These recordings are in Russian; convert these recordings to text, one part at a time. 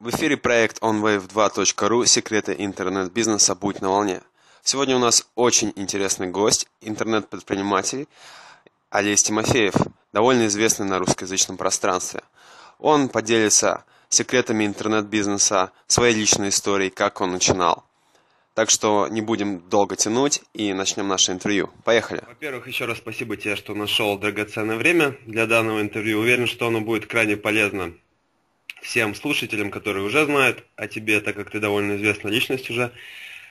В эфире проект onwave2.ru «Секреты интернет-бизнеса. Будь на волне». Сегодня у нас очень интересный гость, интернет-предприниматель Олесь Тимофеев, довольно известный на русскоязычном пространстве. Он поделится секретами интернет-бизнеса, своей личной историей, как он начинал. Так что не будем долго тянуть и начнем наше интервью. Поехали. Во-первых, еще раз спасибо тебе, что нашел драгоценное время для данного интервью. Уверен, что оно будет крайне полезно всем слушателям, которые уже знают о тебе, так как ты довольно известная личность уже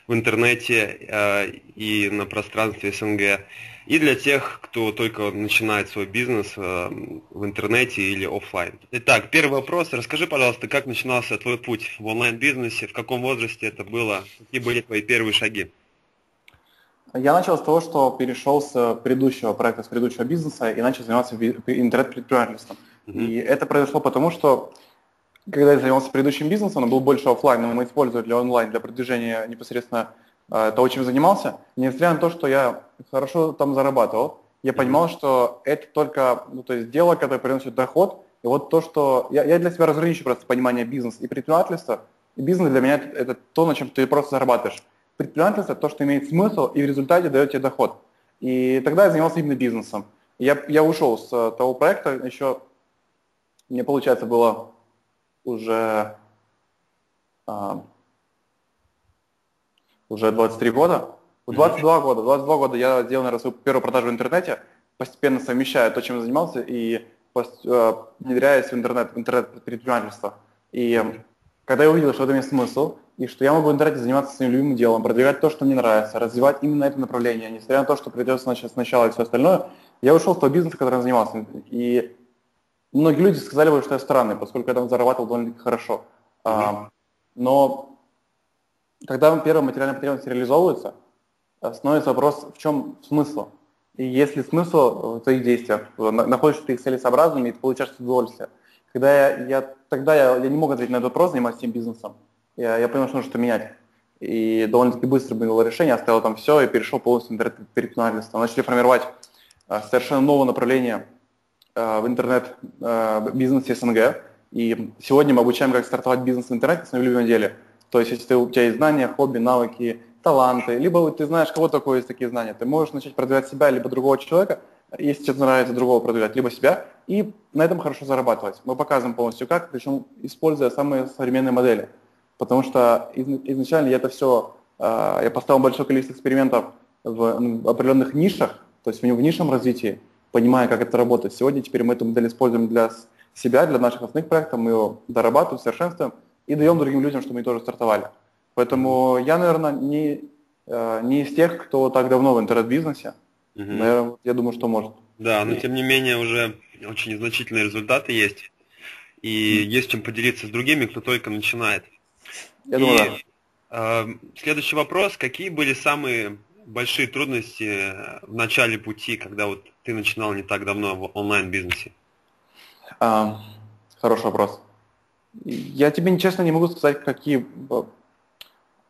в интернете э, и на пространстве СНГ, и для тех, кто только начинает свой бизнес э, в интернете или офлайн. Итак, первый вопрос. Расскажи, пожалуйста, как начинался твой путь в онлайн-бизнесе, в каком возрасте это было, какие были твои первые шаги? Я начал с того, что перешел с предыдущего проекта, с предыдущего бизнеса и начал заниматься интернет-предпринимательством. Mm-hmm. И это произошло потому, что когда я занимался предыдущим бизнесом, он был больше офлайн, но мы использовали для онлайн, для продвижения непосредственно э, того, чем занимался. Несмотря на то, что я хорошо там зарабатывал, я понимал, что это только ну, то есть дело, которое приносит доход. И вот то, что... Я, я для себя разграничиваю просто понимание бизнеса и предпринимательства. И бизнес для меня это, это то, на чем ты просто зарабатываешь. Предпринимательство – это то, что имеет смысл и в результате дает тебе доход. И тогда я занимался именно бизнесом. Я, я ушел с того проекта еще, мне, получается, было уже, а, уже 23 года. В 22 года, 22 года я сделал, наверное, свою первую продажу в интернете, постепенно совмещая то, чем я занимался, и а, внедряясь в интернет, в интернет-предпринимательство. И когда я увидел, что это имеет смысл, и что я могу в интернете заниматься своим любимым делом, продвигать то, что мне нравится, развивать именно это направление, несмотря на то, что придется начать сначала и все остальное, я ушел с того бизнеса, которым я занимался. И Многие люди сказали бы, что я странный, поскольку я там зарабатывал довольно-таки хорошо. Mm-hmm. А, но когда первый материальный потребность реализовывается, становится вопрос, в чем смысл? И есть ли смысл в твоих действиях? Находишь ты их целесообразными и ты получаешь удовольствие. Когда я, я тогда я, я не мог ответить на этот вопрос, заниматься этим бизнесом. Я, я понял, что нужно что менять. И довольно-таки быстро было решение, оставил там все и перешел полностью в интернет-предпринимательство. Начали формировать а, совершенно новое направление в интернет-бизнесе э, СНГ. И сегодня мы обучаем, как стартовать бизнес в интернете в своем любимом деле. То есть, если у тебя есть знания, хобби, навыки, таланты, либо ты знаешь, кого такое есть такие знания, ты можешь начать продвигать себя, либо другого человека, если тебе нравится другого продвигать, либо себя, и на этом хорошо зарабатывать. Мы показываем полностью как, причем используя самые современные модели. Потому что изначально я это все, э, я поставил большое количество экспериментов в определенных нишах, то есть в нишем развитии, понимая, как это работает. Сегодня теперь мы эту модель используем для себя, для наших основных проектов, мы ее дорабатываем, совершенствуем и даем другим людям, чтобы они тоже стартовали. Поэтому я, наверное, не, э, не из тех, кто так давно в интернет-бизнесе. Угу. Наверное, я думаю, что может. Да, но тем не менее уже очень значительные результаты есть. И есть чем поделиться с другими, кто только начинает. Я и, думаю, да. э, следующий вопрос. Какие были самые большие трудности в начале пути, когда вот ты начинал не так давно в онлайн-бизнесе? А, хороший вопрос. Я тебе честно не могу сказать, какие...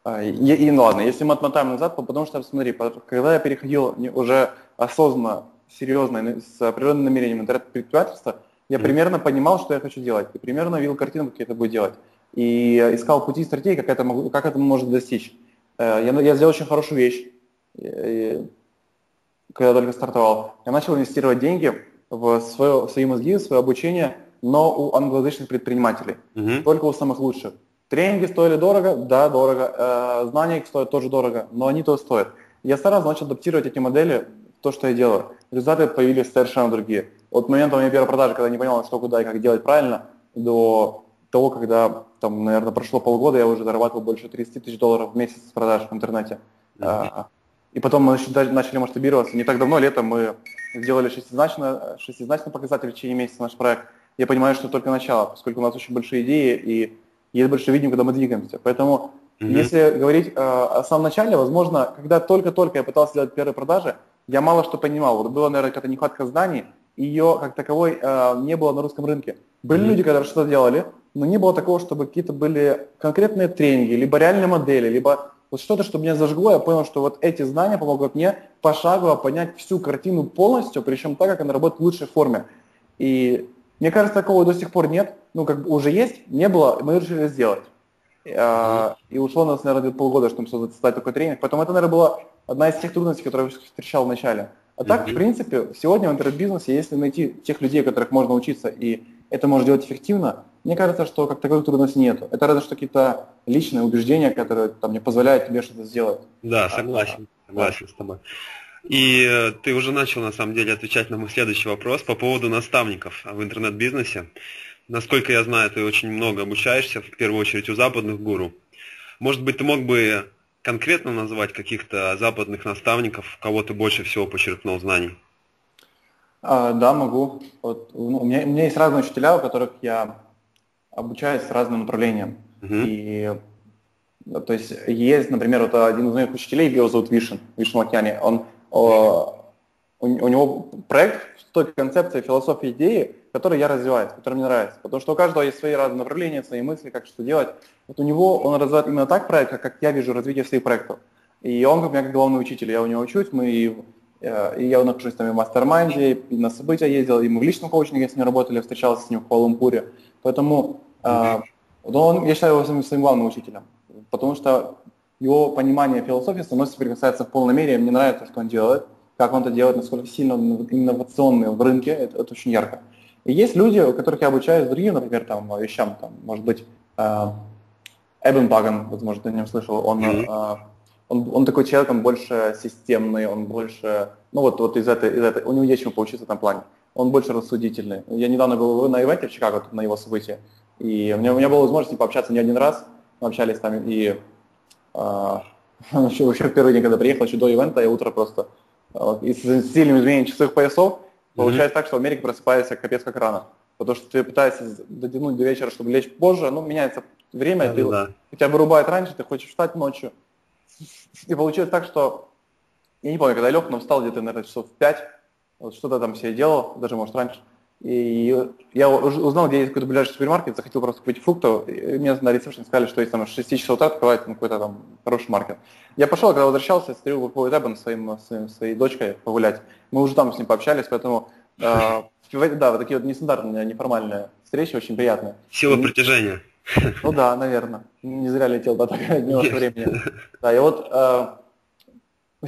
А, и, и ну ладно, если мы отмотаем назад, потому что, смотри, когда я переходил уже осознанно, серьезно, с определенным намерением интернет-предпринимательства, я mm-hmm. примерно понимал, что я хочу делать, и примерно видел картину, как я это буду делать. И искал пути и стратегии, как это, могу, как это может достичь. Э, я, я сделал очень хорошую вещь когда только стартовал, я начал инвестировать деньги в, свое, в свои мозги, в свое обучение, но у англоязычных предпринимателей, uh-huh. только у самых лучших. Тренинги стоили дорого? Да, дорого. Э, знания их стоят тоже дорого, но они то стоят. Я сразу начал адаптировать эти модели в то, что я делаю. Результаты появились совершенно другие. От момента моей первой продажи, когда я не понял, что куда и как делать правильно, до того, когда, там, наверное, прошло полгода, я уже зарабатывал больше 30 тысяч долларов в месяц с продаж в интернете. Uh-huh. И потом мы начали масштабироваться. Не так давно, летом, мы сделали шестизначный, шестизначный показатель в течение месяца наш проект. Я понимаю, что только начало, поскольку у нас очень большие идеи и есть большое видение, куда мы двигаемся. Поэтому, mm-hmm. если говорить э, о самом начале, возможно, когда только-только я пытался сделать первые продажи, я мало что понимал. Вот была, наверное, какая-то нехватка знаний, и ее как таковой э, не было на русском рынке. Были mm-hmm. люди, которые что-то делали, но не было такого, чтобы какие-то были конкретные тренинги, либо реальные модели, либо вот что-то, что меня зажгло, я понял, что вот эти знания помогут мне пошагово понять всю картину полностью, причем так, как она работает в лучшей форме. И Мне кажется, такого до сих пор нет. Ну, как бы уже есть, не было, мы решили сделать. А, и ушло у нас, наверное, полгода, чтобы создать такой тренинг. Поэтому это, наверное, была одна из тех трудностей, которые я встречал в начале. А так, в принципе, сегодня в интернет-бизнесе, если найти тех людей, которых можно учиться, и это можно делать эффективно, мне кажется, что как таковой трудности нет. Это разве что какие-то личные убеждения, которые там, не позволяют тебе что-то сделать. Да, согласен, согласен да. с тобой. И э, ты уже начал, на самом деле, отвечать на мой следующий вопрос по поводу наставников в интернет-бизнесе. Насколько я знаю, ты очень много обучаешься, в первую очередь у западных гуру. Может быть, ты мог бы конкретно назвать каких-то западных наставников, кого ты больше всего почерпнул знаний? А, да, могу. Вот, ну, у, меня, у меня есть разные учителя, у которых я обучаюсь разным направлениям. Uh-huh. И то есть есть, например, вот один из моих учителей, его зовут Вишен, Вишен Макьяни. Он, о, у, у него проект той концепцией, философией, идеи, которые я развиваюсь, которые мне нравятся. Потому что у каждого есть свои разные направления, свои мысли, как что делать. Вот у него он развивает именно так проект, как я вижу развитие своих проектов. И он как у меня как главный учитель, я у него учусь, мы и, э, и я нахожусь там и в mastermind е, и на события ездил, и мы в личном коучинге с ним работали, встречался с ним в Куала-Лумпуре. Поэтому mm-hmm. он, я считаю его своим, своим главным учителем, потому что его понимание философии со мной соприкасается в полной мере, мне нравится, что он делает, как он это делает, насколько сильно он инновационный в рынке, это, это очень ярко. И есть люди, у которых я обучаюсь другим, например, там, вещам, там, может быть, э, Эбен Баган, возможно, ты о нем слышал, он, mm-hmm. э, он, он такой человек, он больше системный, он больше, ну вот, вот из этой, из этой, у него есть чему поучиться в этом плане. Он больше рассудительный. Я недавно был на ивенте в Чикаго, на его событии, и у меня, у меня была возможность пообщаться не один раз, мы общались там, и э, еще, еще в первый день, когда приехал, еще до ивента, я утро просто э, и с сильным изменением часовых поясов, Получается так, что в Америке просыпается капец как рано. Потому что ты пытаешься дотянуть до вечера, чтобы лечь позже, ну, меняется время, да, ты, да. тебя вырубает раньше, ты хочешь встать ночью. И получилось так, что, я не помню, когда лег, но встал где-то, наверное, часов в 5, вот что-то там себе делал, даже, может, раньше. И я узнал, где есть какой-то ближайший супермаркет, захотел просто купить фруктов, и мне на ресепшн сказали, что есть там с 6 часов утра открывается ну, какой-то там хороший маркет. Я пошел, когда возвращался, смотрел выходит Эббен своим, своим, своей дочкой погулять. Мы уже там с ним пообщались, поэтому э, да, вот такие вот нестандартные, неформальные встречи, очень приятные. Сила притяжения. Ну да, наверное. Не зря летел до так немножко времени. Да, и вот э,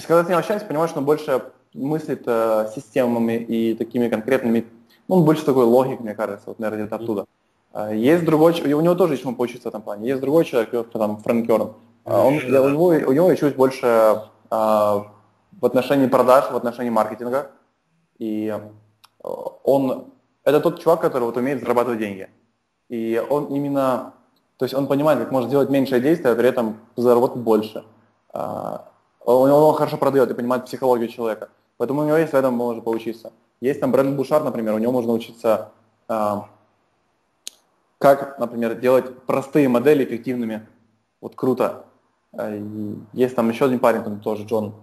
когда с ним общаешься, понимаешь, что он больше мыслит э, системами и такими конкретными он больше такой логик, мне кажется, вот, наверное, где-то оттуда. А, есть другой, у него тоже есть чему поучиться в этом плане. Есть другой человек, там, Фрэнк Керн. А, он, у, него, у него чуть больше а, в отношении продаж, в отношении маркетинга. И он, это тот чувак, который вот умеет зарабатывать деньги. И он именно, то есть он понимает, как можно сделать меньшее действие, а при этом заработать больше. Он, он хорошо продает и понимает психологию человека. Поэтому у него есть в этом можно поучиться. Есть там Брэндон Бушар, например, у него можно учиться, э, как, например, делать простые модели эффективными. Вот круто. А, есть там еще один парень, там тоже Джон,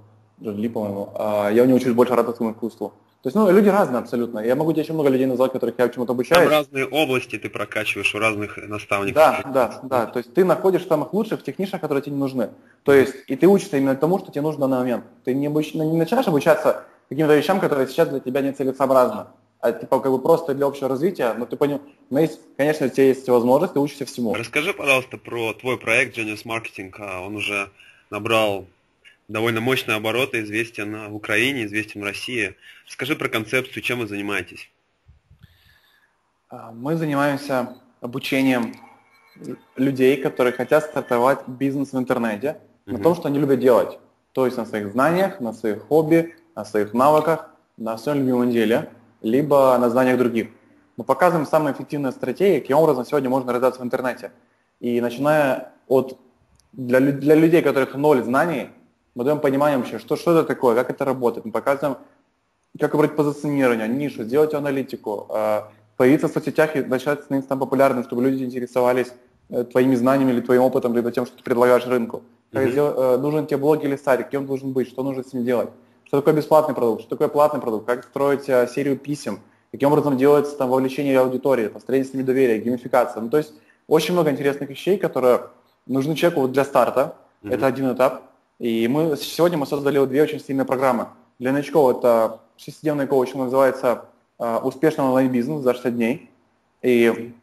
Джон Ли, по-моему. Э, я у него учусь больше ораторскому искусству. То есть, ну, люди разные абсолютно. Я могу тебе еще много людей назвать, которых я чему-то обучаю. Там разные области ты прокачиваешь у разных наставников. Да, да, да. То есть ты находишь самых лучших в тех нишах, которые тебе не нужны. То есть и ты учишься именно тому, что тебе нужно на момент. Ты не, обуч... не начинаешь обучаться каким-то вещам, которые сейчас для тебя нецелесообразны. А типа как бы просто для общего развития, но ты понял, но есть, конечно, у тебя есть возможность, ты учишься всему. Расскажи, пожалуйста, про твой проект Genius Marketing. А, он уже набрал довольно мощные обороты, известен в Украине, известен в России. Расскажи про концепцию, чем вы занимаетесь. А, мы занимаемся обучением людей, которые хотят стартовать бизнес в интернете, uh-huh. на том, что они любят делать. То есть на своих знаниях, на своих хобби, на своих навыках, на своем любимом деле, либо на знаниях других. Мы показываем самые эффективные стратегии, каким образом сегодня можно развиваться в интернете. И начиная от для, для людей, которых ноль знаний, мы даем понимание вообще, что, что это такое, как это работает. Мы показываем, как выбрать позиционирование, нишу, сделать аналитику, э, появиться в соцсетях и начать становиться там популярным, чтобы люди интересовались э, твоими знаниями или твоим опытом, либо тем, что ты предлагаешь рынку. Как mm-hmm. сделать, э, нужен тебе блог или сайт, каким он должен быть, что нужно с ним делать что такое бесплатный продукт, что такое платный продукт, как строить а, серию писем, каким образом делается там вовлечение аудитории, построение с ними доверия, геймификация. Ну, то есть очень много интересных вещей, которые нужны человеку вот для старта. Mm-hmm. Это один этап. И мы сегодня мы создали две очень сильные программы. Для новичков это шестидневный коучинг, называется uh, «Успешный онлайн-бизнес за 60 дней». И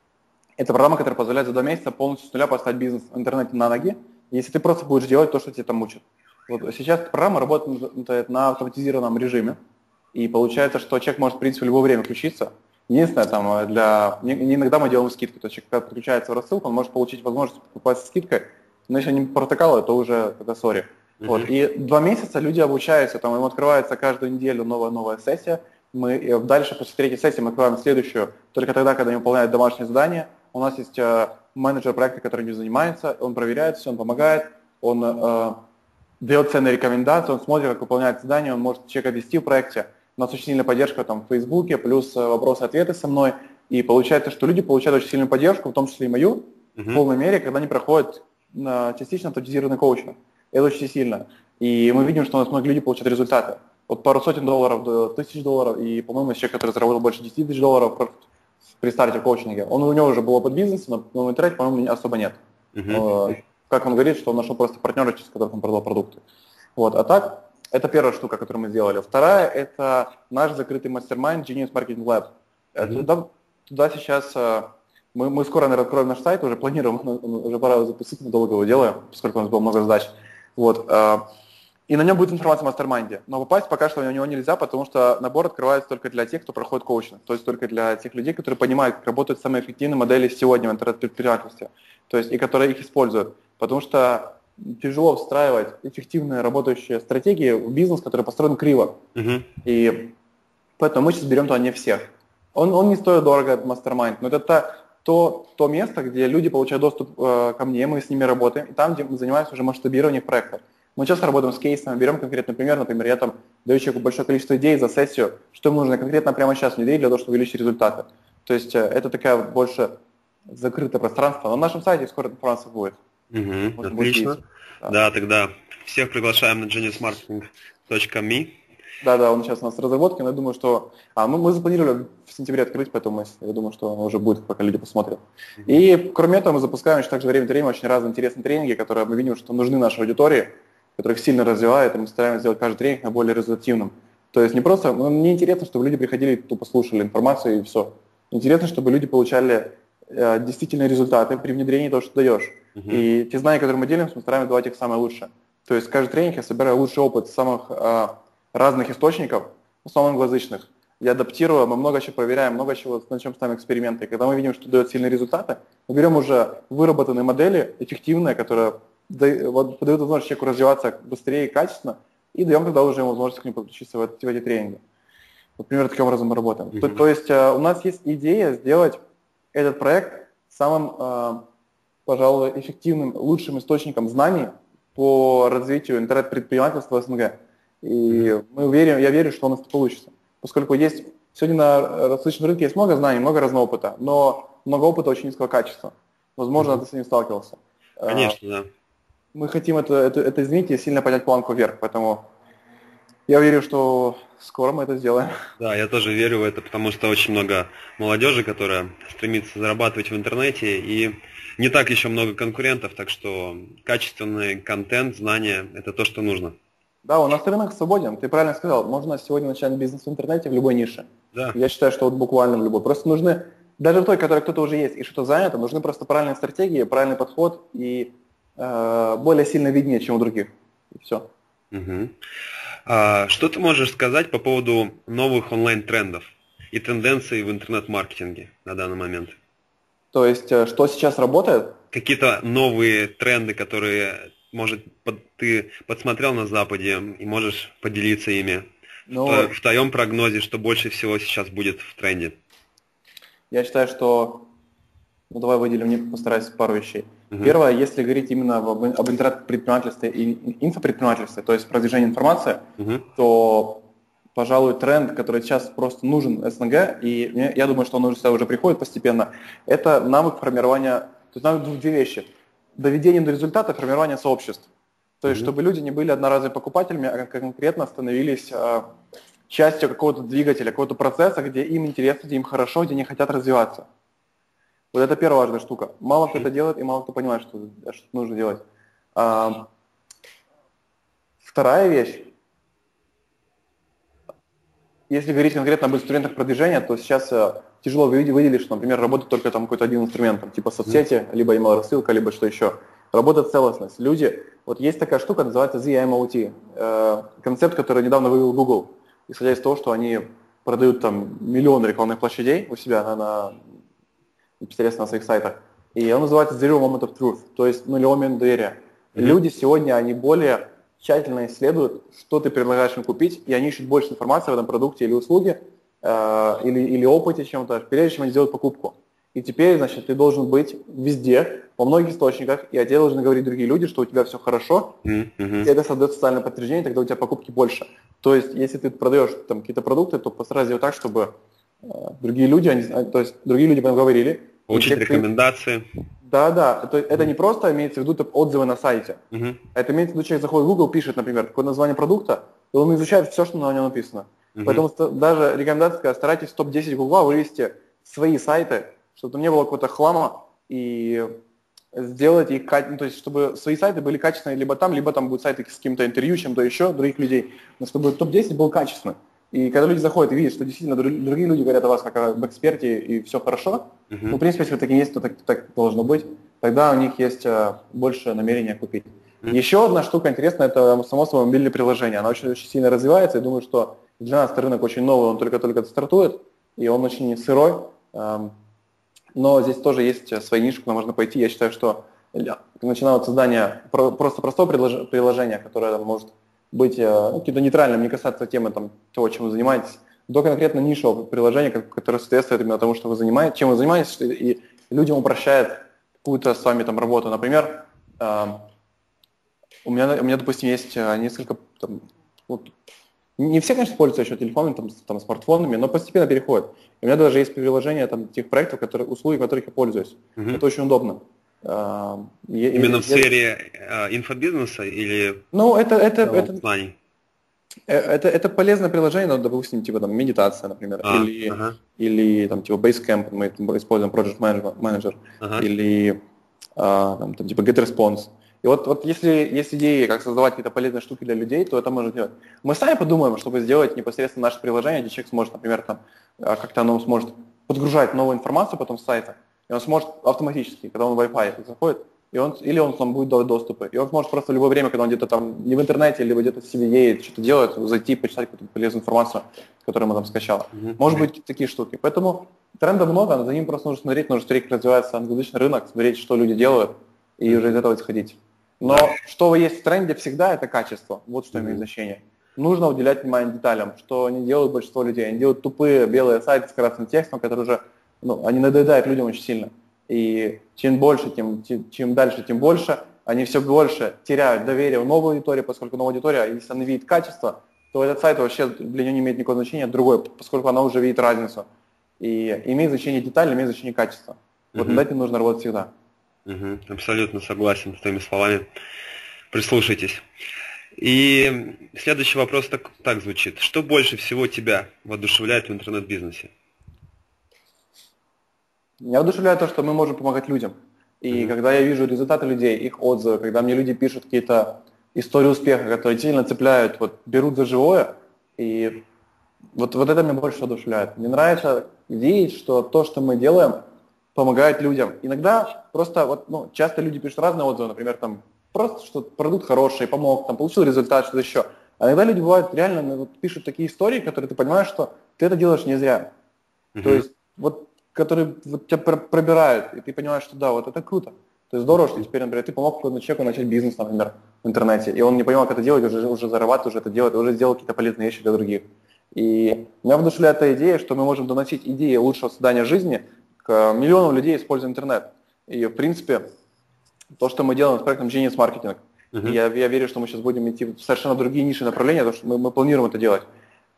это программа, которая позволяет за два месяца полностью с нуля поставить бизнес в интернете на ноги, если ты просто будешь делать то, что тебе там учат. Вот сейчас программа работает на автоматизированном режиме, и получается, что человек может, в принципе, в любое время включиться. Единственное, там, для... Не, иногда мы делаем скидку, то есть человек, когда подключается в рассылку, он может получить возможность покупать со скидкой, но если не протоколы, то уже тогда сори. Mm-hmm. Вот. И два месяца люди обучаются, там им открывается каждую неделю новая-новая сессия, мы дальше после третьей сессии мы открываем следующую, только тогда, когда они выполняют домашнее задание. У нас есть э, менеджер проекта, который не занимается, он проверяет все, он помогает, он э, дает ценные рекомендации, он смотрит, как выполняет задание, он может человека вести в проекте. У нас очень сильная поддержка там в Фейсбуке, плюс э, вопросы-ответы со мной. И получается, что люди получают очень сильную поддержку, в том числе и мою, uh-huh. в полной мере, когда они проходят на частично автоматизированный коучинг. Это очень сильно. И мы видим, что у нас многие люди получают результаты. От пару сотен долларов до тысяч долларов. И, по-моему, человек, который заработал больше 10 тысяч долларов при старте в коучинге, он, у него уже был опыт бизнеса, но, в интернете, по-моему, особо нет. Uh-huh. Как он говорит, что он нашел просто партнера, через которого он продал продукты. Вот. А так, это первая штука, которую мы сделали. Вторая – это наш закрытый mastermind Genius Marketing Lab. Mm-hmm. Туда, туда сейчас э, мы, мы скоро, наверное, откроем наш сайт, уже планируем, уже пора запустить, мы долго его делаем, поскольку у нас было много задач. Вот. Э, и на нем будет информация о мастер-майнде. Но попасть пока что на него нельзя, потому что набор открывается только для тех, кто проходит коучинг. То есть только для тех людей, которые понимают, как работают самые эффективные модели сегодня в интернет-предпринимательстве. То есть и которые их используют. Потому что тяжело встраивать эффективные работающие стратегии в бизнес, который построен криво. Uh-huh. И поэтому мы сейчас берем туда не всех. Он, он не стоит дорого, этот мастер-майнд, но это то, то место, где люди получают доступ э, ко мне, мы с ними работаем, и там, где мы занимаемся уже масштабированием проекта. Мы часто работаем с кейсами, берем конкретный пример, например, я там даю человеку большое количество идей за сессию, что ему нужно конкретно прямо сейчас внедрить для того, чтобы увеличить результаты. То есть э, это такая больше закрытое пространство. Но на нашем сайте скоро информация будет. Угу, отлично. Да. да, тогда всех приглашаем на geniusmarketing.me. Да, да, он сейчас у нас в разработке, но я думаю, что... А, мы, мы запланировали в сентябре открыть, поэтому я думаю, что он уже будет, пока люди посмотрят. И кроме этого мы запускаем еще также время от времени очень разные интересные тренинги, которые мы видим, что нужны нашей аудитории, которых сильно развивает, и мы стараемся сделать каждый тренинг на более результативным. То есть не просто... Ну, мне интересно, чтобы люди приходили, тупо слушали информацию и все. Интересно, чтобы люди получали действительно результаты при внедрении того, что даешь. Uh-huh. И те знания, которые мы делимся, мы стараемся давать их самое лучшее. То есть каждый тренинг я собираю лучший опыт самых э, разных источников, в основном англоязычных. Я адаптирую, мы много чего проверяем, много чего на чем ставим эксперименты. И когда мы видим, что дает сильные результаты, мы берем уже выработанные модели, эффективные, которые подают возможность человеку развиваться быстрее и качественно, и даем тогда уже ему возможность к ним подключиться в, эти, в эти тренинги. Вот примерно таким образом мы работаем. Uh-huh. То, то есть э, у нас есть идея сделать этот проект самым э, пожалуй, эффективным, лучшим источником знаний по развитию интернет-предпринимательства СНГ. И мы верим, я верю, что у нас это получится. Поскольку есть сегодня на различном рынке есть много знаний, много разного опыта, но много опыта очень низкого качества. Возможно, mm-hmm. ты с ним сталкивался. Конечно, да. Мы хотим это, это, это изменить и сильно поднять планку вверх, поэтому я верю, что скоро мы это сделаем. Да, я тоже верю в это, потому что очень много молодежи, которая стремится зарабатывать в интернете, и не так еще много конкурентов, так что качественный контент, знания – это то, что нужно. Да, у нас рынок свободен. Ты правильно сказал, можно сегодня начать бизнес в интернете в любой нише. Да. Я считаю, что вот буквально в любой. Просто нужны, даже в той, которой кто-то уже есть и что-то занято, нужны просто правильные стратегии, правильный подход и э, более сильное видение, чем у других. И все. Угу. А, что ты можешь сказать по поводу новых онлайн-трендов и тенденций в интернет-маркетинге на данный момент? То есть, э, что сейчас работает? Какие-то новые тренды, которые, может, под, ты подсмотрел на Западе и можешь поделиться ими. Ну, в, в твоем прогнозе, что больше всего сейчас будет в тренде? Я считаю, что... Ну, давай выделим, не постараюсь пару вещей. Угу. Первое, если говорить именно об, об интернет-предпринимательстве и инфопредпринимательстве, то есть продвижении информации, угу. то пожалуй, тренд, который сейчас просто нужен СНГ, и мне, я думаю, что он уже, уже приходит постепенно, это навык формирования, то есть навык две вещи. Доведение до результата, формирование сообществ. То есть, mm-hmm. чтобы люди не были одноразовыми покупателями, а конкретно становились э, частью какого-то двигателя, какого-то процесса, где им интересно, где им хорошо, где они хотят развиваться. Вот это первая важная штука. Мало кто это делает, и мало кто понимает, что, что нужно делать. А, вторая вещь если говорить конкретно об инструментах продвижения, то сейчас э, тяжело выделить, что, например, работает только там какой-то один инструмент, там, типа соцсети, либо email рассылка, либо что еще. Работает целостность. Люди, вот есть такая штука, называется ZMOT, э, концепт, который недавно вывел Google, исходя из того, что они продают там миллион рекламных площадей у себя на, на непосредственно на своих сайтах. И он называется Zero Moment of Truth, то есть нулевой момент доверия. Mm-hmm. Люди сегодня, они более тщательно исследуют, что ты предлагаешь им купить, и они ищут больше информации в этом продукте или услуге, э, или, или опыте чем-то, прежде чем они сделают покупку. И теперь, значит, ты должен быть везде, во многих источниках, и о тебе должны говорить другие люди, что у тебя все хорошо, mm-hmm. и это создает социальное подтверждение, тогда у тебя покупки больше. То есть, если ты продаешь там какие-то продукты, то постарайся сделать так, чтобы другие люди, они, то есть другие люди потом говорили. Получить рекомендации. Ты, да, да. Это, это не просто имеется в виду там, отзывы на сайте. Uh-huh. Это имеется в виду, человек заходит в Google, пишет, например, какое название продукта, и он изучает все, что на нем написано. Uh-huh. Поэтому даже рекомендация старайтесь в топ-10 Google вывести свои сайты, чтобы там не было какого-то хлама, и сделать их, ну, то есть чтобы свои сайты были качественные либо там, либо там будут сайты с каким-то интервью, чем-то еще, других людей, но чтобы топ-10 был качественный. И когда люди заходят и видят, что действительно другие люди говорят о вас как об эксперте и все хорошо, uh-huh. ну, в принципе, если вы таким есть, то так, так должно быть, тогда у них есть uh, больше намерения купить. Uh-huh. Еще одна штука интересная, это само собой мобильное приложение. Она очень, очень сильно развивается, и думаю, что для нас рынок очень новый, он только-только стартует, и он очень сырой. Но здесь тоже есть свои ниши, куда можно пойти. Я считаю, что начиная от создания просто простого приложения, которое может быть э, ну, каким-то нейтральным, не касаться темы там, того, чем вы занимаетесь, до конкретно нишевого приложения, которое соответствует именно тому, что вы занимаетесь, чем вы занимаетесь, и людям упрощает какую-то с вами там работу. Например, э, у, меня, у меня, допустим, есть э, несколько, там, вот, не все, конечно, пользуются еще телефонами, там, там, смартфонами, но постепенно переходят. у меня даже есть приложение там, тех проектов, которые, услуги, которых я пользуюсь. Uh-huh. Это очень удобно. Именно в сфере а, инфобизнеса или ну, это, это, это, знаний? Э, это, это полезное приложение, но, допустим, типа там медитация, например, а, или, ага. или там типа Basecamp, мы используем Project Manager, ага. или а, там, там, типа GetResponse. И вот, вот если есть идеи, как создавать какие-то полезные штуки для людей, то это можно делать. Мы сами подумаем, чтобы сделать непосредственно наше приложение, где человек сможет, например, там, а, как-то оно сможет подгружать новую информацию потом с сайта, и он сможет автоматически, когда он в Wi-Fi заходит, и он, или он там будет давать доступы. И он сможет просто в любое время, когда он где-то там не в интернете, либо где-то в себе едет, что-то делает, зайти, почитать какую-то полезную информацию, которую ему там скачал. Mm-hmm. Может быть, такие штуки. Поэтому тренда много, но за ним просто нужно смотреть, нужно смотреть, как развивается англоязычный рынок, смотреть, что люди делают, и mm-hmm. уже из этого исходить. Но что есть в тренде всегда, это качество. Вот что mm-hmm. имеет значение. Нужно уделять внимание деталям, что они делают большинство людей. Они делают тупые белые сайты с красным текстом, которые уже ну, они надоедают людям очень сильно. И чем больше, тем, чем дальше, тем больше, они все больше теряют доверие в новую аудиторию, поскольку новая аудитория, если она видит качество, то этот сайт вообще для нее не имеет никакого значения, другой, поскольку она уже видит разницу. И имеет значение деталь, имеет значение качество. Вот над этим нужно работать всегда. Угу. Абсолютно согласен с твоими словами. Прислушайтесь. И следующий вопрос так, так звучит. Что больше всего тебя воодушевляет в интернет-бизнесе? Меня вдохновляет то, что мы можем помогать людям. И mm-hmm. когда я вижу результаты людей, их отзывы, когда мне люди пишут какие-то истории успеха, которые сильно цепляют, вот берут за живое, и вот, вот это меня больше одушевляет. Мне нравится видеть, что то, что мы делаем, помогает людям. Иногда просто, вот, ну, часто люди пишут разные отзывы, например, там, просто, что продукт хороший, помог, там, получил результат, что-то еще. А иногда люди бывают реально ну, вот, пишут такие истории, которые ты понимаешь, что ты это делаешь не зря. Mm-hmm. То есть, вот которые вот тебя пробирают, и ты понимаешь, что да, вот это круто. То есть здорово, что теперь, например, ты помог какому человеку начать бизнес, например, в интернете, и он не понимал, как это делать, уже, уже зарабатывает, уже это делает, уже сделал какие-то полезные вещи для других. И меня вдохновляет эта идея, что мы можем доносить идеи лучшего создания жизни к миллионам людей, используя интернет. И, в принципе, то, что мы делаем с проектом Genius Marketing, uh-huh. я, я верю, что мы сейчас будем идти в совершенно другие ниши направления, потому что мы, мы планируем это делать.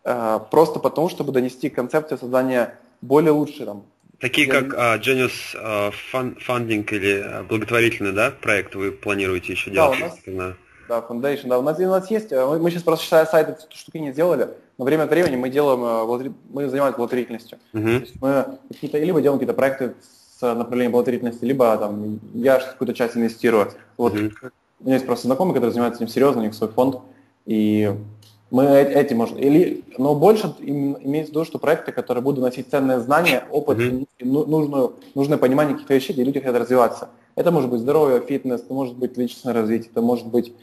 Uh, просто потому, чтобы донести концепцию создания более лучшей, там, Такие как uh, Genius uh, Funding или uh, благотворительный да, проект вы планируете еще делать? Да, у нас, да, Foundation, да, у нас, у нас есть, э, мы, мы сейчас просто считая сайт эти штуки не сделали, но время от времени мы делаем, э, мы занимаемся благотворительностью. Uh-huh. То есть мы какие-то, либо делаем какие-то проекты с направлением благотворительности, либо там я какую-то часть инвестирую. Вот uh-huh. у меня есть просто знакомый, который занимается этим серьезно, у них свой фонд, и Мы эти можем. Или, но больше имеется в виду, что проекты, которые будут носить ценные знания, опыт, mm-hmm. нужную, нужное понимание каких-то вещей, где люди хотят развиваться. Это может быть здоровье, фитнес, это может быть личностное развитие, это может быть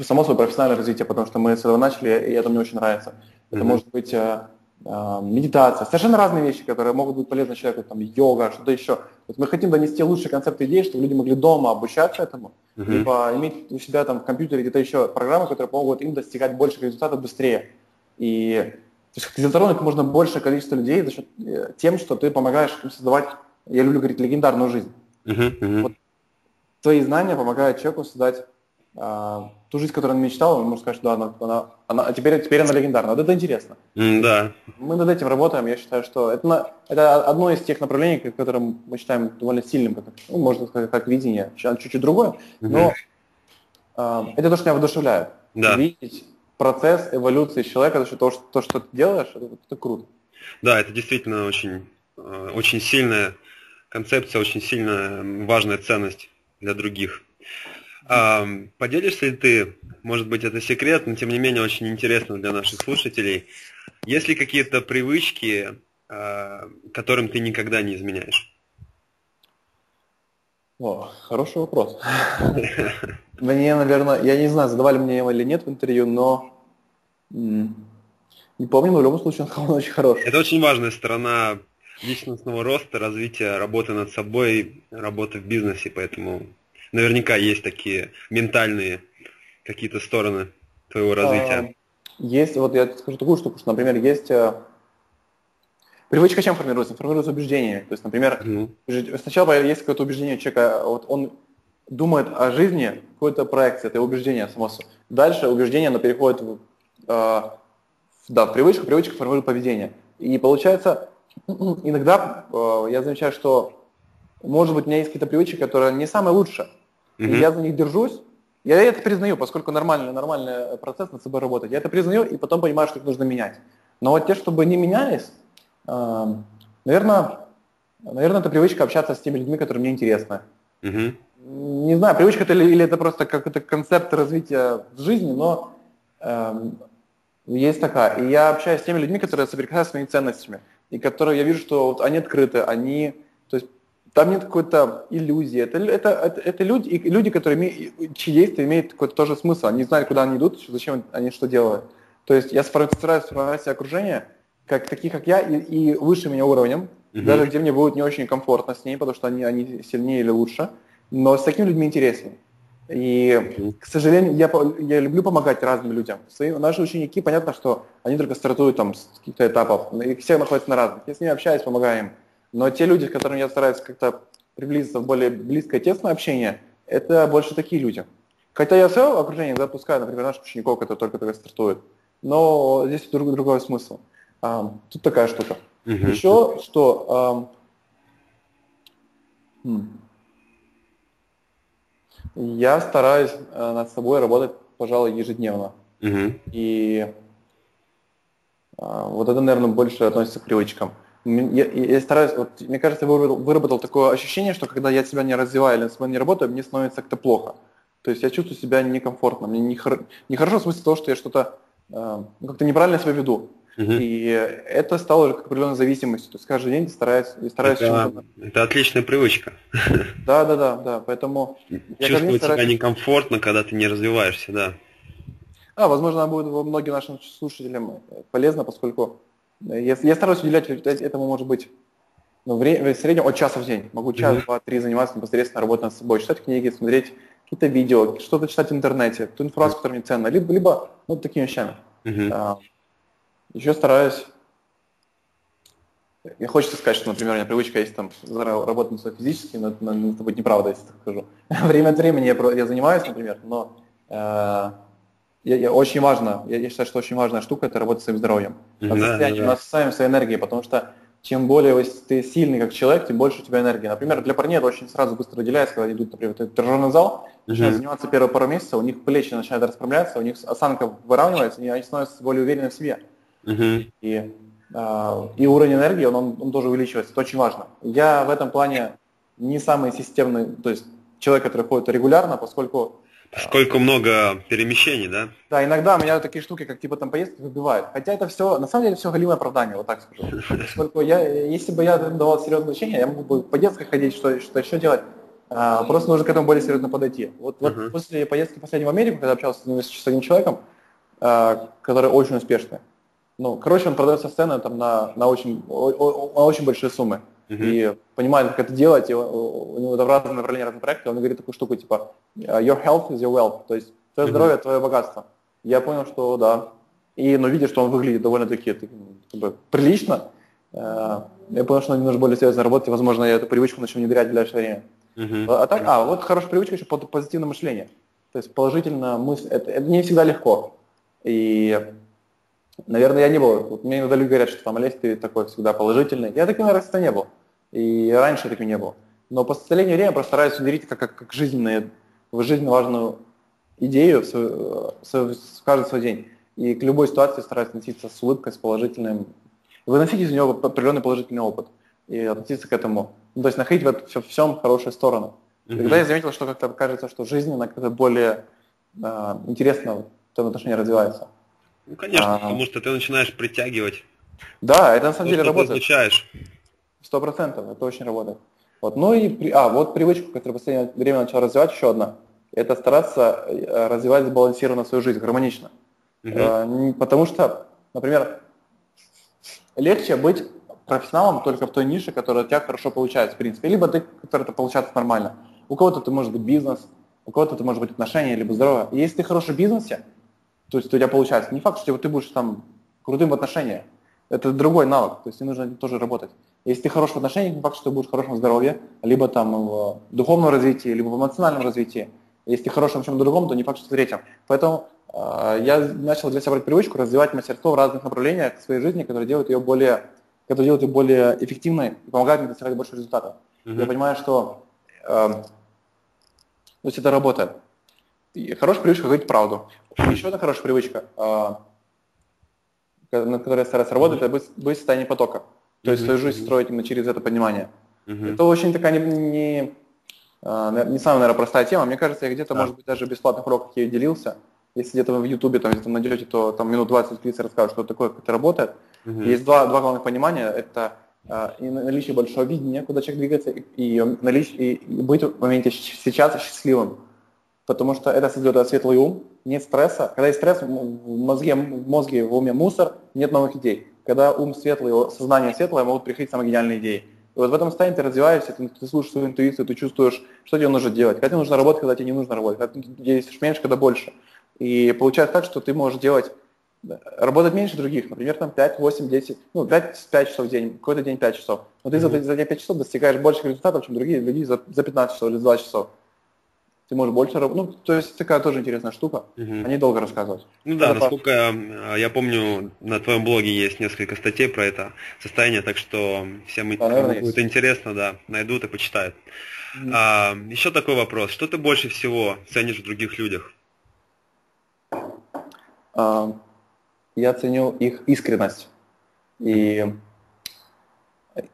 само собой профессиональное развитие, потому что мы с этого начали, и это мне очень нравится. Это mm-hmm. может быть э, э, медитация, совершенно разные вещи, которые могут быть полезны человеку, там йога, что-то еще. Вот мы хотим донести лучшие концепты идеи, чтобы люди могли дома обучаться этому, mm-hmm. либо иметь у себя там в компьютере где-то еще программы, которые помогут им достигать больших результатов быстрее. И то есть затронуть можно большее количество людей за счет э, тем, что ты помогаешь им создавать, я люблю говорить, легендарную жизнь. Uh-huh, uh-huh. Вот твои знания помогают человеку создать ту жизнь, которую он мечтал, он может сказать, что да, она, она, она, а теперь, теперь она легендарна. Вот это интересно. Да. Мы над этим работаем, я считаю, что это, это одно из тех направлений, которые мы считаем довольно сильным, как, ну, можно сказать, как видение, чуть-чуть другое, но mm-hmm. а, это то, что меня воодушевляет. Да. Видеть процесс эволюции человека, то, что, то, что ты делаешь, это, это круто. Да, это действительно очень, а, очень сильная концепция, очень сильная важная ценность для других. Поделишься ли ты, может быть, это секрет, но тем не менее очень интересно для наших слушателей, есть ли какие-то привычки, а, которым ты никогда не изменяешь? О, хороший вопрос. Мне, наверное, я не знаю, задавали мне его или нет в интервью, но не помню, но в любом случае он очень хороший. Это очень важная сторона личностного роста, развития, работы над собой, работы в бизнесе, поэтому наверняка есть такие ментальные какие-то стороны твоего развития. А, есть, вот я скажу такую штуку, что, например, есть э, привычка чем формируется? Формируется убеждение. То есть, например, mm-hmm. сначала есть какое-то убеждение человека, вот он думает о жизни, какой-то проекции, это убеждение само собой. Дальше убеждение, оно переходит в, э, да, в привычку, привычка формирует поведение. И получается, иногда э, я замечаю, что, может быть, у меня есть какие-то привычки, которые не самые лучшие. Mm-hmm. И я за них держусь. Я это признаю, поскольку нормальный, нормальный процесс над собой работать. Я это признаю и потом понимаю, что их нужно менять. Но вот те, чтобы не менялись, э, наверное, наверное, это привычка общаться с теми людьми, которые мне интересны. Mm-hmm. Не знаю, привычка это или, или это просто какой-то концепт развития в жизни, но э, есть такая. И я общаюсь с теми людьми, которые соприкасаются с моими ценностями и которые я вижу, что вот они открыты, они, там нет какой-то иллюзии. Это, это, это, это люди, и люди, которые имеют, чьи действия имеют какой-то тоже смысл. Они знают, куда они идут, зачем они что делают. То есть я стараюсь сформировать себе окружение, как, таких, как я, и, и выше меня уровнем, mm-hmm. даже где мне будет не очень комфортно с ней, потому что они, они сильнее или лучше. Но с такими людьми интереснее. И, к сожалению, я, я люблю помогать разным людям. Свои, наши ученики, понятно, что они только стартуют там с каких-то этапов, и все находятся на разных. Я с ними общаюсь, помогаю им. Но те люди, с которыми я стараюсь как-то приблизиться в более близкое, тесное общение, это больше такие люди. Хотя я свое окружение запускаю, например, наших учеников, которые только-только стартуют. Но здесь друг, другой смысл. А, тут такая штука. Uh-huh. Еще что... А, я стараюсь э, над собой работать, пожалуй, ежедневно. Угу. И э, вот это, наверное, больше относится к привычкам. Я, я стараюсь, вот, мне кажется, я выработал такое ощущение, что когда я себя не развиваю или над собой не работаю, мне становится как-то плохо. То есть я чувствую себя некомфортно, мне нехорошо не, в смысле того, что я что-то э, как-то неправильно себя веду. Угу. И это стало уже как определенной зависимостью. То есть каждый день стараюсь, стараюсь это, это отличная привычка. Да, да, да, да. Поэтому чувствовать стараюсь... себя некомфортно, когда ты не развиваешься, да. А, возможно, она будет многим нашим слушателям полезно, поскольку я, я стараюсь уделять этому, может быть, ну, в среднем от часа в день. Могу час, mm-hmm. два, три заниматься непосредственно работать над собой, читать книги, смотреть какие-то видео, что-то читать в интернете, ту информацию, которая мне ценна, либо, либо ну, такими вещами. Mm-hmm. Еще стараюсь... Мне хочется сказать, что, например, у меня привычка есть там работать над физически, но, но это будет неправда, если так скажу. Время от времени я, я занимаюсь, например, но э, я, я, очень важно, я, я считаю, что очень важная штука – это работать с своим здоровьем. Да, состоянием, да. над своей энергией, потому что чем более ты сильный как человек, тем больше у тебя энергии. Например, для парней это очень сразу быстро выделяется, когда идут, например, в тренажерный зал, начинают mm-hmm. заниматься первые пару месяцев, у них плечи начинают расправляться, у них осанка выравнивается, и они становятся более уверены в себе. Uh-huh. И, э, и уровень энергии, он, он, он тоже увеличивается. Это очень важно. Я в этом плане не самый системный, то есть человек, который ходит регулярно, поскольку Сколько много перемещений, да? Да, иногда меня такие штуки, как типа там поездки, выбивают. Хотя это все, на самом деле, все голимое оправдание, вот так скажу. Поскольку я, если бы я давал серьезное значение, я мог бы по детской ходить, что, что еще делать. А, просто нужно к этому более серьезно подойти. Вот, вот uh-huh. после поездки последней в Америку, когда общался с одним, человеком, а, который очень успешный, ну, короче, он продается сцены там на, на, очень, о, о, на очень большие суммы. И понимает, как это делать, и у, него там разные направления, разные проекты, он говорит такую штуку, типа, your health is your wealth, то есть твое здоровье, твое богатство. Я понял, что да. И, ну, видишь, что он выглядит довольно-таки как бы, прилично. Я понял, что нужно более серьезно работать, и, возможно, я эту привычку начну внедрять в ближайшее время. Uh-huh. А, так, а, вот хорошая привычка еще позитивное мышление. То есть положительно мысль, это, это не всегда легко. И, наверное, я не был. Вот мне иногда люди говорят, что там, Олесь, ты такой всегда положительный. Я таким, наверное, не был. И раньше таким не был. Но по последнее время просто стараюсь внедрить как, как, как жизненную, в жизнь важную идею в, свой, в, в каждый свой день. И к любой ситуации стараюсь относиться с улыбкой, с положительным. Выносить из него определенный положительный опыт и относиться к этому. Ну, то есть находить в этом все, всем хорошую сторону. Mm-hmm. Тогда я заметил, что как-то кажется, что жизнь, она как-то более э, интересно в этом отношении развивается. Ну, конечно, а, потому что ты начинаешь притягивать. Да, это на самом то, деле работает. изучаешь. Сто процентов, это очень работает. Вот. Ну и, а, вот привычку, которую в последнее время начал развивать, еще одна. Это стараться э, развивать сбалансированно свою жизнь, гармонично. Uh-huh. Потому что, например, легче быть профессионалом только в той нише, которая у тебя хорошо получается, в принципе. Либо ты, который это получается нормально. У кого-то это может быть бизнес, у кого-то это может быть отношения, либо здоровье. И если ты хороший в бизнесе, то есть у тебя получается, не факт, что ты будешь там крутым в отношениях. Это другой навык, то есть тебе нужно тоже работать. Если ты хорош в отношениях, не факт, что ты будешь в здоровье, либо там в духовном развитии, либо в эмоциональном развитии. Если ты хорош в чем-то другом, то не факт, что в третьем. Поэтому э, я начал для себя брать привычку развивать мастерство в разных направлениях своей жизни, которые делают ее более которые делают ее более эффективной и помогают мне достигать больше результата. Uh-huh. Я понимаю, что э, то есть это работает. И хорошая привычка говорить правду. Еще одна хорошая привычка, э, над которой я стараюсь работать, это быть, быть в состоянии потока. То есть свою жизнь строить именно через это понимание. Это очень такая не, не, э, не самая, наверное, простая тема. Мне кажется, я где-то, uh-huh. может быть, даже в бесплатных уроках я делился. Если где-то в Ютубе там где-то найдете, то там минут 20-30 расскажут, что такое, как это работает. Угу. Есть два, два главных понимания. Это э, и наличие большого видения, куда человек двигается, и, и, наличие, и быть в моменте сейчас счастливым. Потому что это создает светлый ум, нет стресса. Когда есть стресс, в мозге, в мозге, в уме мусор, нет новых идей. Когда ум светлый, сознание светлое, могут приходить самые гениальные идеи. И вот в этом состоянии ты развиваешься, ты, ты слушаешь свою интуицию, ты чувствуешь, что тебе нужно делать, когда тебе нужно работать, когда тебе не нужно работать, когда ты действуешь меньше, когда больше. И получается так, что ты можешь делать, работать меньше других, например, там 5, 8, 10, ну 5, 5 часов в день, какой-то день 5 часов. Но ты mm-hmm. за, за 5 часов достигаешь больших результатов, чем другие люди за, за 15 часов или за 2 часов. Ты можешь больше работать. Ну, то есть такая тоже интересная штука. Угу. Они долго рассказывать. Ну да, Это насколько по... я помню, на твоем блоге есть несколько статей про это состояние, так что всем да, наверное, будет есть. интересно, да, найдут и почитают. Mm. А, еще такой вопрос. Что ты больше всего ценишь в других людях? А, я ценю их искренность и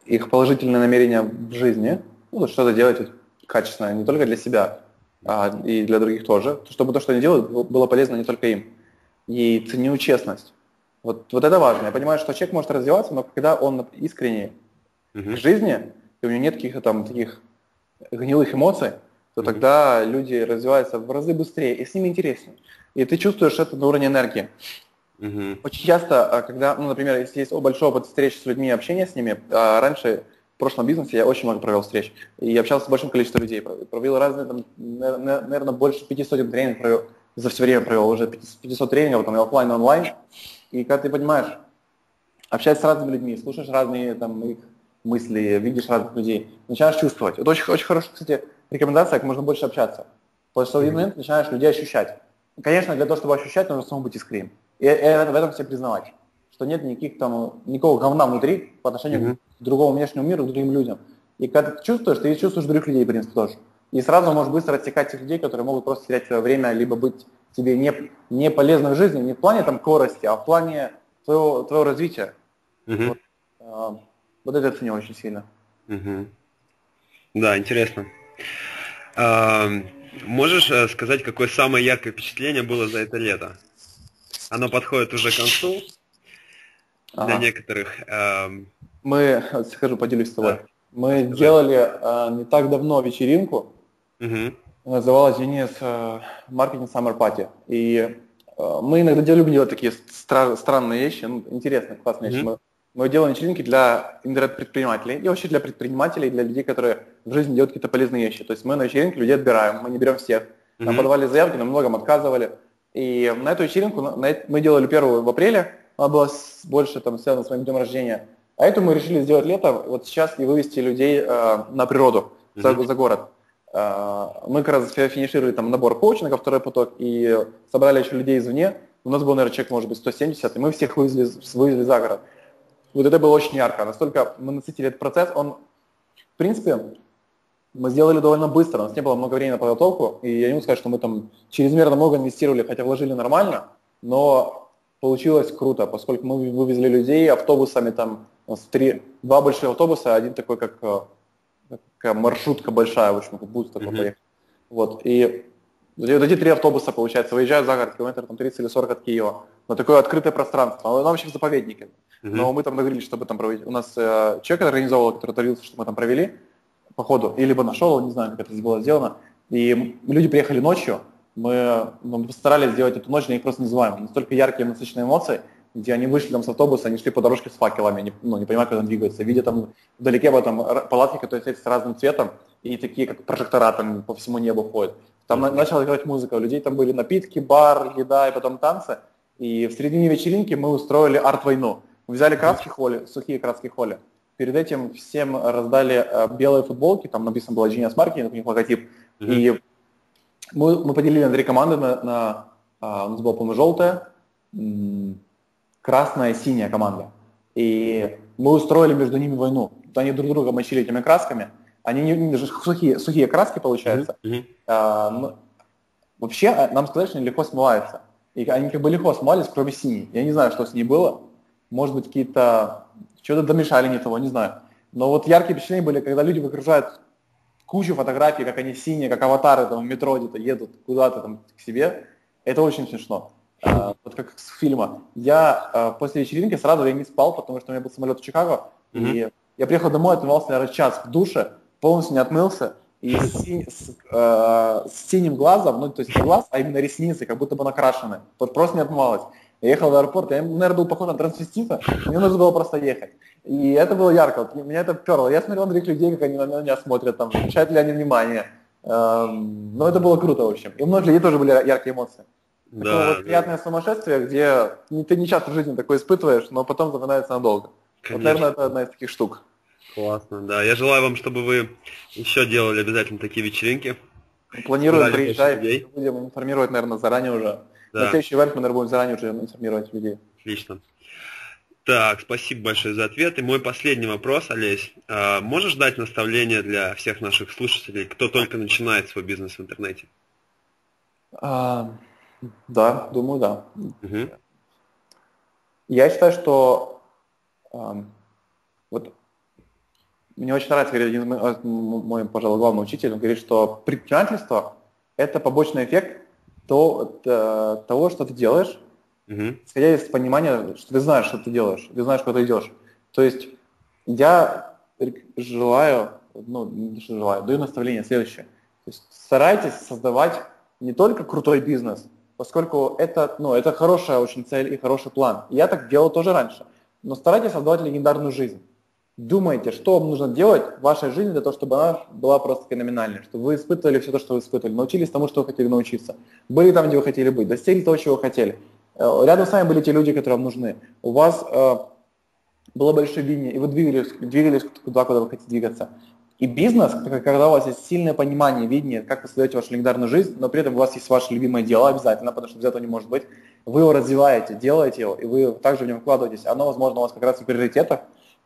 их положительное намерение в жизни, ну, что-то делать качественное не только для себя, а и для других тоже, чтобы то, что они делают, было полезно не только им. И ценю честность. Вот, вот это важно. Я понимаю, что человек может развиваться, но когда он искренний uh-huh. к жизни, и у него нет каких-то там таких гнилых эмоций, то uh-huh. тогда люди развиваются в разы быстрее, и с ними интереснее и ты чувствуешь это на уровне энергии. Угу. Очень часто, а, когда, ну, например, если есть большой опыт встреч с людьми, общения с ними, а, раньше в прошлом бизнесе я очень много провел встреч и общался с большим количеством людей. Провел разные, там, наверное, больше 500 тренингов провел, за все время провел уже 500 тренингов, там, и офлайн, и онлайн. И когда ты понимаешь, общаешься с разными людьми, слушаешь разные там, их мысли, видишь разных людей, начинаешь чувствовать. Это очень, очень хорошая, кстати, рекомендация, как можно больше общаться. Потому что в один момент начинаешь людей ощущать. Конечно, для того, чтобы ощущать, нужно самому быть искренним. И, и в этом все признавать, что нет никаких там, никакого говна внутри по отношению mm-hmm. к другому внешнему миру, к другим людям. И когда ты чувствуешь, ты чувствуешь других людей, в принципе, тоже. И сразу можешь быстро отсекать тех людей, которые могут просто терять свое время, либо быть тебе не, не полезны в жизни, не в плане там скорости, а в плане твоего, твоего развития. Mm-hmm. Вот, э, вот это ценю очень сильно. Mm-hmm. Да, интересно. Можешь э, сказать, какое самое яркое впечатление было за это лето? Оно подходит уже к концу. Для некоторых. Эм... Мы, скажу, поделюсь с тобой. Да. Мы Скажи. делали э, не так давно вечеринку. Угу. Называлась Денис э, Marketing Summer Party. И э, мы иногда любим делать такие стра- странные вещи, ну, интересные, классные угу. вещи. Мы мы делаем вечеринки для интернет-предпринимателей и вообще для предпринимателей, для людей, которые в жизни делают какие-то полезные вещи. То есть мы на вечеринке людей отбираем, мы не берем всех. Нам подавали заявки, нам многом отказывали. И на эту вечеринку на, мы делали первую в апреле, она была больше там связана с моим днем рождения. А эту мы решили сделать летом, вот сейчас и вывести людей э, на природу, mm-hmm. за, за город. Э, мы как раз финишировали там набор коучингов, второй поток, и собрали еще людей извне. У нас был, наверное, человек, может быть, 170, и мы всех вывезли, вывезли за город. Вот это было очень ярко. Настолько мы насытили этот процесс. Он, в принципе, мы сделали довольно быстро. У нас не было много времени на подготовку. И я не могу сказать, что мы там чрезмерно много инвестировали, хотя вложили нормально. Но получилось круто, поскольку мы вывезли людей автобусами, там у нас три, два больших автобуса, один такой, как, э, как маршрутка большая, в общем, как бус такой mm-hmm. поехал. Вот, и вот эти три автобуса, получается, выезжают за город, километр там 30 или 40 от Киева, на такое открытое пространство, оно вообще в заповеднике. Uh-huh. Но мы там договорились, чтобы там проводить. У нас э, человек организовал, который договорился, что мы там провели по ходу, и либо нашел, не знаю, как это было сделано. И люди приехали ночью, мы, ну, мы постарались сделать эту ночь просто незабываемой. Настолько яркие, насыщенные эмоции, где они вышли там с автобуса, они шли по дорожке с факелами, не, ну, не понимая, куда двигаются, видя там вдалеке там палатки, которые стоят с разным цветом, и такие, как прожектора там по всему небу ходят. Там mm-hmm. начала играть музыка, у людей там были напитки, бар, еда и потом танцы. И в середине вечеринки мы устроили арт-войну. Мы взяли краски холли, сухие краски холли. Перед этим всем раздали э, белые футболки, там написано было Genius Marketing, у них логотип. Mm-hmm. И мы, мы поделили на три команды, на, на, а, у нас была, по-моему, желтая, красная, синяя команда. И мы устроили между ними войну. Они друг друга мочили этими красками. Они не, не, сухие, сухие краски, получается. Mm-hmm. А, ну, вообще, а, нам сказали, что они легко смываются. И они как бы легко смывались, кроме синей. Я не знаю, что с ней было. Может быть, какие-то... Что-то домешали не того, не знаю. Но вот яркие впечатления были, когда люди выгружают кучу фотографий, как они синие, как аватары там в метро где-то едут куда-то там к себе. Это очень смешно. А, вот как с фильма. Я а, после вечеринки сразу я не спал, потому что у меня был самолет в Чикаго. Mm-hmm. И я приехал домой, отмывался, наверное, час в душе, полностью не отмылся. И с, с, э, с синим глазом, ну, то есть не глаз, а именно ресницы, как будто бы накрашены. Вот просто не отмывалось. Я ехал в аэропорт, я, наверное, был похож на трансвестита, мне нужно было просто ехать. И это было ярко, вот, меня это перло. Я смотрел на других людей, как они на меня смотрят, там, обращают ли они внимание. Эм, но это было круто, в общем. И у многих людей тоже были яркие эмоции. Да, Такое вот да. приятное сумасшествие, где ты не часто в жизни такое испытываешь, но потом запоминается надолго. Конечно. Вот, наверное, это одна из таких штук. Классно, да. Я желаю вам, чтобы вы еще делали обязательно такие вечеринки. Планируем приезжать, будем информировать, наверное, заранее уже. Да. На следующий ивент мы, наверное, будем заранее уже информировать людей. Отлично. Так, спасибо большое за ответ. И мой последний вопрос, Олесь. А, можешь дать наставление для всех наших слушателей, кто только начинает свой бизнес в интернете? А, да, думаю, да. Угу. Я считаю, что а, вот мне очень нравится, говорит один мой, пожалуй, главный учитель, он говорит, что предпринимательство – это побочный эффект то, э, того, что ты делаешь, угу. исходя из понимания, что ты знаешь, что ты делаешь, ты знаешь, куда ты идешь. То есть я желаю, ну, не что желаю, даю наставление следующее. То есть старайтесь создавать не только крутой бизнес, поскольку это, ну, это хорошая очень цель и хороший план. Я так делал тоже раньше. Но старайтесь создавать легендарную жизнь думайте, что вам нужно делать в вашей жизни для того, чтобы она была просто феноменальной, чтобы вы испытывали все то, что вы испытывали, научились тому, что вы хотели научиться, были там, где вы хотели быть, достигли того, чего вы хотели. Э, рядом с вами были те люди, которые вам нужны. У вас э, было большое видение, и вы двигались, двигались туда, куда вы хотите двигаться. И бизнес, когда у вас есть сильное понимание, видение, как вы создаете вашу легендарную жизнь, но при этом у вас есть ваше любимое дело обязательно, потому что без этого не может быть, вы его развиваете, делаете его, и вы также в него вкладываетесь, оно, возможно, у вас как раз в приоритетах,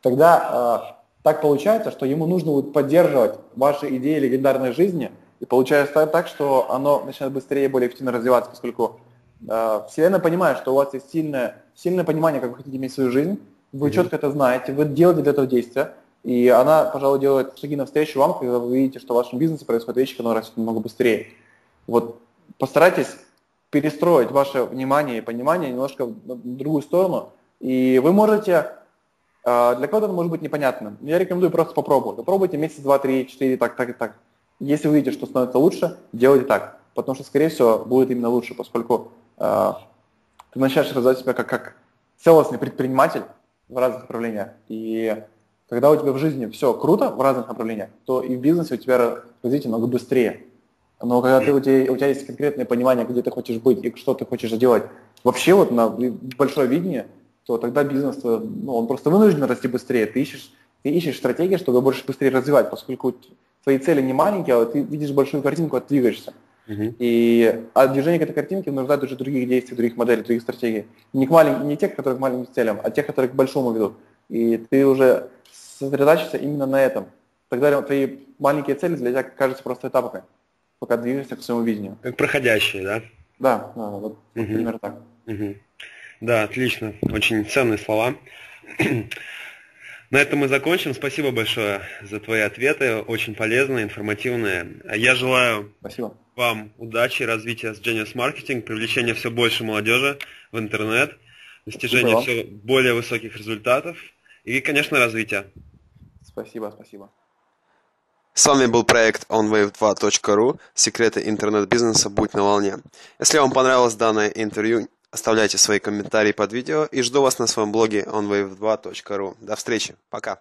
тогда э, так получается, что ему нужно будет поддерживать ваши идеи легендарной жизни, и получается так, что оно начинает быстрее и более эффективно развиваться, поскольку э, Вселенная понимает, что у вас есть сильное, сильное понимание, как вы хотите иметь свою жизнь, вы mm-hmm. четко это знаете, вы делаете для этого действия, и она, пожалуй, делает шаги навстречу вам, когда вы видите, что в вашем бизнесе происходят вещи, которые растут намного быстрее. Вот постарайтесь перестроить ваше внимание и понимание немножко в другую сторону, и вы можете, для кого-то это может быть непонятно. Я рекомендую просто попробовать. Попробуйте месяц, два, три, четыре, так, так и так. Если вы видите, что становится лучше, делайте так. Потому что, скорее всего, будет именно лучше, поскольку э, ты начинаешь развивать себя как, как целостный предприниматель в разных направлениях. И когда у тебя в жизни все круто в разных направлениях, то и в бизнесе у тебя развитие намного быстрее. Но когда ты, у, тебя, у тебя есть конкретное понимание, где ты хочешь быть и что ты хочешь делать, вообще вот на большое видение, то тогда бизнес, ну, он просто вынужден расти быстрее. Ты ищешь, ты ищешь стратегии, чтобы больше быстрее развивать, поскольку твои цели не маленькие, а ты видишь большую картинку, а ты двигаешься. Uh-huh. И от движения к этой картинке нуждают уже других действий, других моделей, других стратегий. Не, к малень... не тех, которые к маленьким целям, а тех, которые к большому ведут. И ты уже сосредотачиваешься именно на этом. Тогда твои маленькие цели для тебя кажутся просто этапами, пока двигаешься к своему видению. Как проходящие, да? Да, да вот uh-huh. примерно так. Uh-huh. Да, отлично. Очень ценные слова. На этом мы закончим. Спасибо большое за твои ответы. Очень полезные, информативные. Я желаю Спасибо. вам удачи, развития с Genius Marketing, привлечения все больше молодежи в интернет, достижения все более высоких результатов и, конечно, развития. Спасибо, спасибо. С вами был проект onwave2.ru «Секреты интернет-бизнеса. Будь на волне». Если вам понравилось данное интервью, Оставляйте свои комментарии под видео и жду вас на своем блоге onwave2.ru. До встречи. Пока.